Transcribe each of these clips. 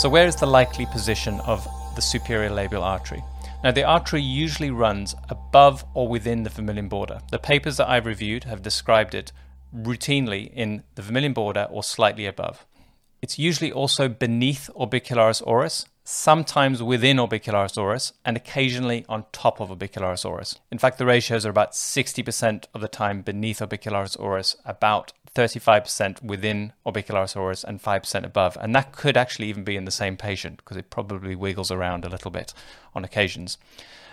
So, where is the likely position of the superior labial artery? Now, the artery usually runs above or within the vermilion border. The papers that I've reviewed have described it routinely in the vermilion border or slightly above. It's usually also beneath orbicularis oris, sometimes within orbicularis oris, and occasionally on top of orbicularis oris. In fact, the ratios are about 60% of the time beneath orbicularis oris, about 35% within orbicularis and 5% above. And that could actually even be in the same patient because it probably wiggles around a little bit on occasions.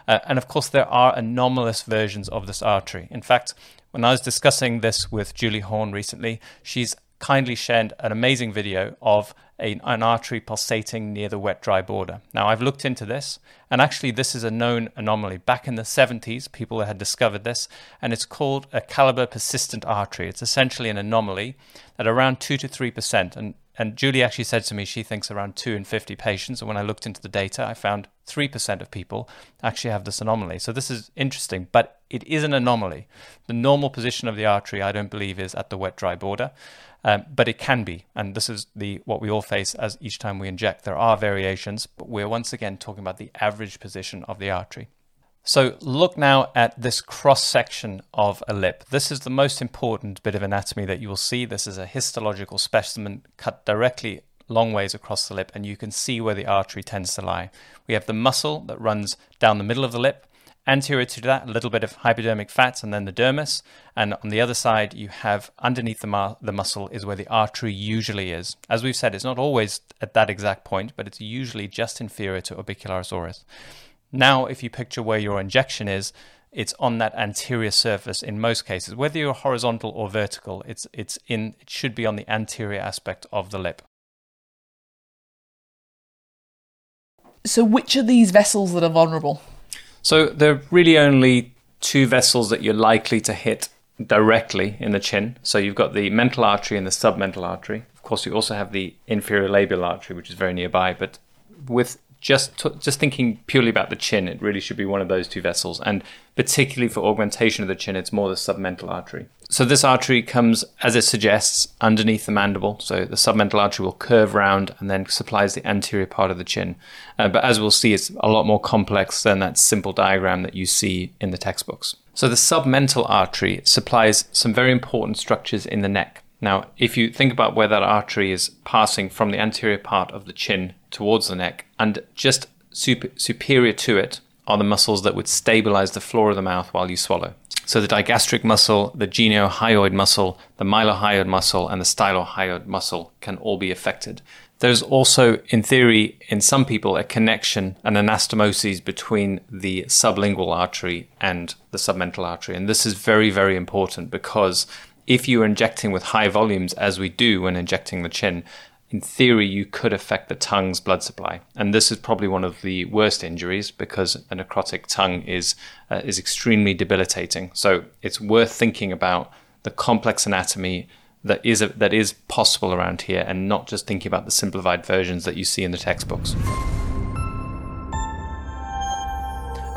Uh, and of course, there are anomalous versions of this artery. In fact, when I was discussing this with Julie Horn recently, she's kindly shared an amazing video of a, an artery pulsating near the wet dry border. Now, I've looked into this, and actually, this is a known anomaly. Back in the 70s, people had discovered this, and it's called a Caliber persistent artery. It's essentially an anomaly at around 2 to 3%. And, and Julie actually said to me she thinks around 2 in 50 patients. And when I looked into the data, I found 3% of people actually have this anomaly. So this is interesting, but it is an anomaly. The normal position of the artery, I don't believe, is at the wet dry border. Um, but it can be, and this is the what we all face as each time we inject. There are variations, but we're once again talking about the average position of the artery. So look now at this cross section of a lip. This is the most important bit of anatomy that you will see. This is a histological specimen cut directly long ways across the lip, and you can see where the artery tends to lie. We have the muscle that runs down the middle of the lip. Anterior to that, a little bit of hypodermic fat and then the dermis. And on the other side, you have underneath the, mu- the muscle is where the artery usually is. As we've said, it's not always at that exact point, but it's usually just inferior to orbicularis oris. Now, if you picture where your injection is, it's on that anterior surface in most cases. Whether you're horizontal or vertical, it's, it's in, it should be on the anterior aspect of the lip. So, which are these vessels that are vulnerable? So there are really only two vessels that you're likely to hit directly in the chin. So you've got the mental artery and the submental artery. Of course, you also have the inferior labial artery, which is very nearby. But with just t- just thinking purely about the chin, it really should be one of those two vessels, and particularly for augmentation of the chin, it's more the submental artery. So this artery comes, as it suggests, underneath the mandible. So the submental artery will curve round and then supplies the anterior part of the chin. Uh, but as we'll see, it's a lot more complex than that simple diagram that you see in the textbooks. So the submental artery supplies some very important structures in the neck. Now, if you think about where that artery is passing from the anterior part of the chin towards the neck, and just super, superior to it are the muscles that would stabilize the floor of the mouth while you swallow. So the digastric muscle, the geniohyoid muscle, the mylohyoid muscle, and the stylohyoid muscle can all be affected. There's also, in theory, in some people, a connection, an anastomosis between the sublingual artery and the submental artery. And this is very, very important because if you're injecting with high volumes, as we do when injecting the chin, in theory, you could affect the tongue's blood supply. And this is probably one of the worst injuries because a necrotic tongue is, uh, is extremely debilitating. So it's worth thinking about the complex anatomy that is, a, that is possible around here and not just thinking about the simplified versions that you see in the textbooks.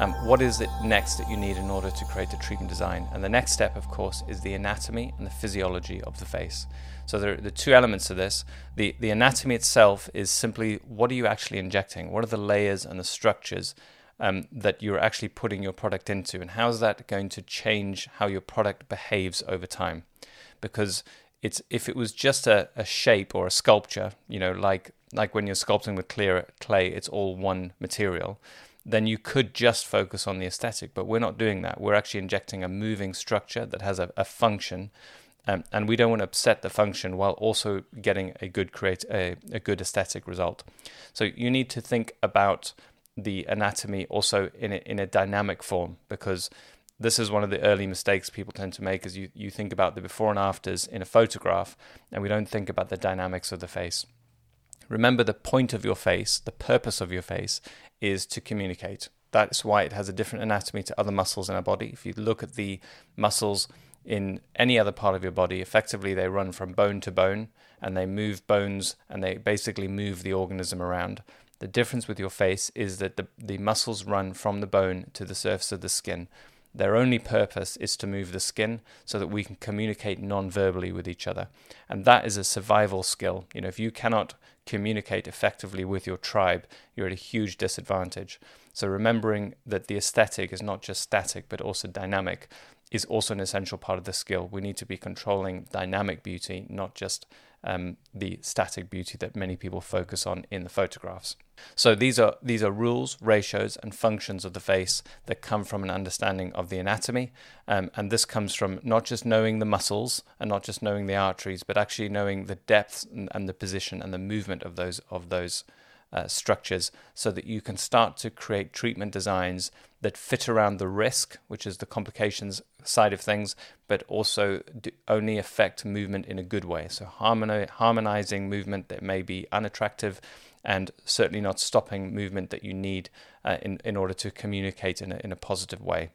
Um, what is it next that you need in order to create a treatment design? And the next step, of course, is the anatomy and the physiology of the face. So there are the two elements to this. The, the anatomy itself is simply what are you actually injecting? What are the layers and the structures um, that you're actually putting your product into? And how is that going to change how your product behaves over time? Because it's if it was just a, a shape or a sculpture, you know, like like when you're sculpting with clear clay, it's all one material then you could just focus on the aesthetic. But we're not doing that. We're actually injecting a moving structure that has a, a function um, and we don't want to upset the function while also getting a good create a, a good aesthetic result. So you need to think about the anatomy also in a, in a dynamic form because this is one of the early mistakes people tend to make is you, you think about the before and afters in a photograph and we don't think about the dynamics of the face. Remember the point of your face, the purpose of your face is to communicate. That's why it has a different anatomy to other muscles in our body. If you look at the muscles in any other part of your body. Effectively, they run from bone to bone and they move bones and they basically move the organism around. The difference with your face is that the, the muscles run from the bone to the surface of the skin. Their only purpose is to move the skin so that we can communicate non-verbally with each other. And that is a survival skill. You know, if you cannot communicate effectively with your tribe, you're at a huge disadvantage. So remembering that the aesthetic is not just static but also dynamic is also an essential part of the skill. We need to be controlling dynamic beauty, not just um, the static beauty that many people focus on in the photographs. So these are these are rules, ratios, and functions of the face that come from an understanding of the anatomy, um, and this comes from not just knowing the muscles and not just knowing the arteries, but actually knowing the depth and, and the position and the movement of those of those uh, structures, so that you can start to create treatment designs that fit around the risk, which is the complications side of things, but also only affect movement in a good way. So harmonizing movement that may be unattractive and certainly not stopping movement that you need uh, in, in order to communicate in a, in a positive way.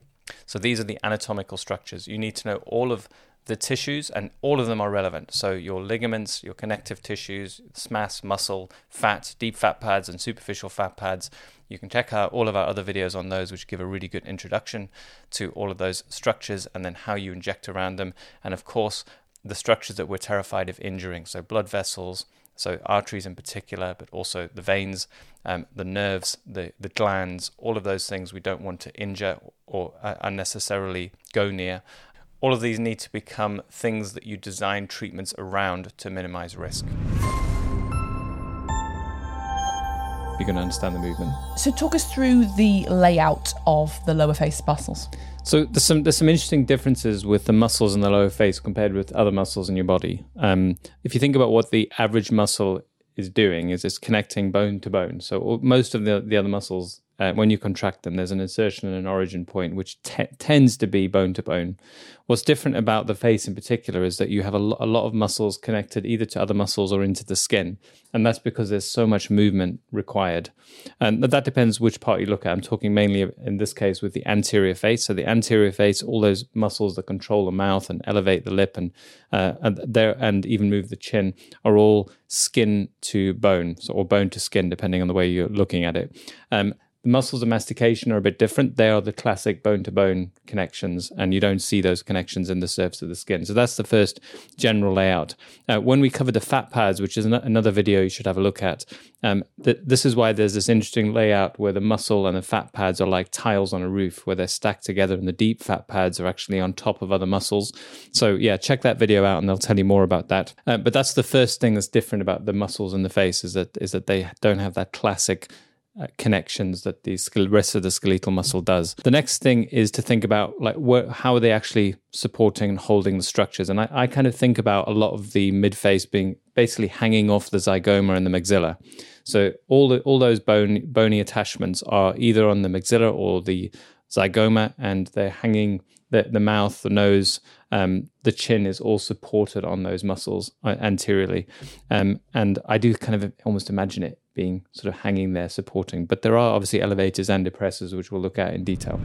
So these are the anatomical structures. You need to know all of the tissues, and all of them are relevant. So your ligaments, your connective tissues, SMAS, muscle, fat, deep fat pads, and superficial fat pads. You can check out all of our other videos on those, which give a really good introduction to all of those structures and then how you inject around them. And of course, the structures that we're terrified of injuring. So blood vessels, so arteries in particular, but also the veins, um, the nerves, the, the glands, all of those things we don't want to injure or uh, unnecessarily go near. All of these need to become things that you design treatments around to minimize risk. You're going to understand the movement. So, talk us through the layout of the lower face muscles. So there's some there's some interesting differences with the muscles in the lower face compared with other muscles in your body. Um, if you think about what the average muscle is doing, is it's connecting bone to bone. So most of the the other muscles uh, when you contract them, there's an insertion and an origin point, which te- tends to be bone to bone. What's different about the face in particular is that you have a, lo- a lot of muscles connected either to other muscles or into the skin. And that's because there's so much movement required. And that depends which part you look at. I'm talking mainly in this case with the anterior face. So the anterior face, all those muscles that control the mouth and elevate the lip and, uh, and there and even move the chin are all skin to bone, so, or bone to skin, depending on the way you're looking at it. Um, the muscles of mastication are a bit different. They are the classic bone to bone connections, and you don't see those connections in the surface of the skin. So that's the first general layout. Uh, when we cover the fat pads, which is an- another video you should have a look at, um, th- this is why there's this interesting layout where the muscle and the fat pads are like tiles on a roof, where they're stacked together, and the deep fat pads are actually on top of other muscles. So yeah, check that video out, and they'll tell you more about that. Uh, but that's the first thing that's different about the muscles in the face is that is that they don't have that classic connections that the rest of the skeletal muscle does. The next thing is to think about like how are they actually supporting and holding the structures. And I, I kind of think about a lot of the mid face being basically hanging off the zygoma and the maxilla. So all the, all those bone bony attachments are either on the maxilla or the zygoma, and they're hanging the, the mouth, the nose, um, the chin is all supported on those muscles uh, anteriorly. Um, and I do kind of almost imagine it being sort of hanging there supporting. But there are obviously elevators and depressors, which we'll look at in detail.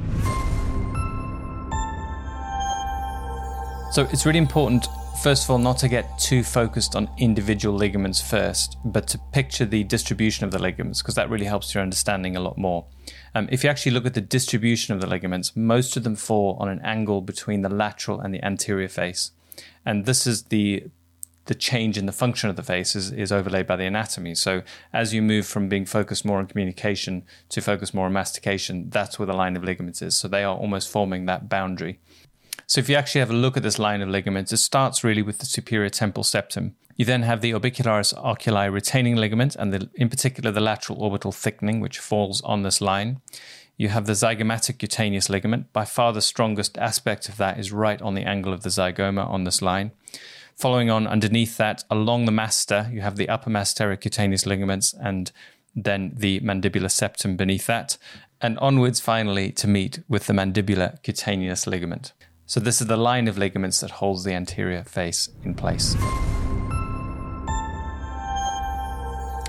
So it's really important, first of all, not to get too focused on individual ligaments first, but to picture the distribution of the ligaments, because that really helps your understanding a lot more. Um, if you actually look at the distribution of the ligaments, most of them fall on an angle between the lateral and the anterior face. And this is the the change in the function of the face is, is overlaid by the anatomy. So as you move from being focused more on communication to focus more on mastication, that's where the line of ligaments is. So they are almost forming that boundary. So if you actually have a look at this line of ligaments, it starts really with the superior temporal septum. You then have the orbicularis oculi retaining ligament, and the, in particular the lateral orbital thickening, which falls on this line. You have the zygomatic cutaneous ligament. By far the strongest aspect of that is right on the angle of the zygoma on this line. Following on underneath that, along the masseter, you have the upper masseter cutaneous ligaments and then the mandibular septum beneath that, and onwards finally to meet with the mandibular cutaneous ligament. So this is the line of ligaments that holds the anterior face in place.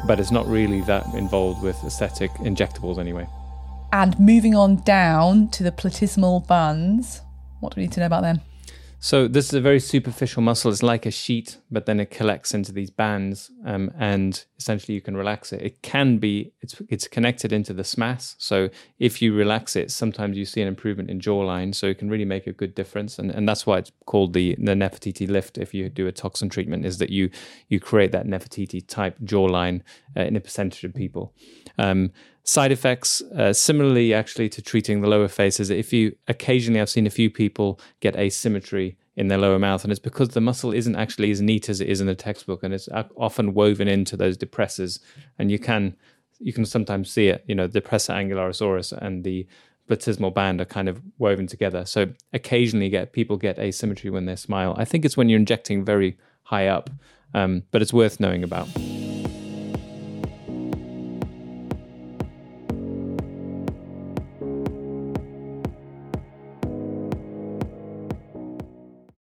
But it's not really that involved with aesthetic injectables anyway. And moving on down to the platysmal bands, what do we need to know about them? So this is a very superficial muscle. It's like a sheet, but then it collects into these bands, um, and essentially you can relax it. It can be it's it's connected into the SMAS. So if you relax it, sometimes you see an improvement in jawline. So it can really make a good difference, and and that's why it's called the the Nefertiti lift. If you do a toxin treatment, is that you you create that Nefertiti type jawline uh, in a percentage of people. Um, side effects, uh, similarly, actually, to treating the lower faces, if you occasionally, I've seen a few people get asymmetry in their lower mouth, and it's because the muscle isn't actually as neat as it is in the textbook, and it's often woven into those depressors, and you can you can sometimes see it. You know, the depressor angularis oris and the platysmal band are kind of woven together. So occasionally, get people get asymmetry when they smile. I think it's when you're injecting very high up, um, but it's worth knowing about.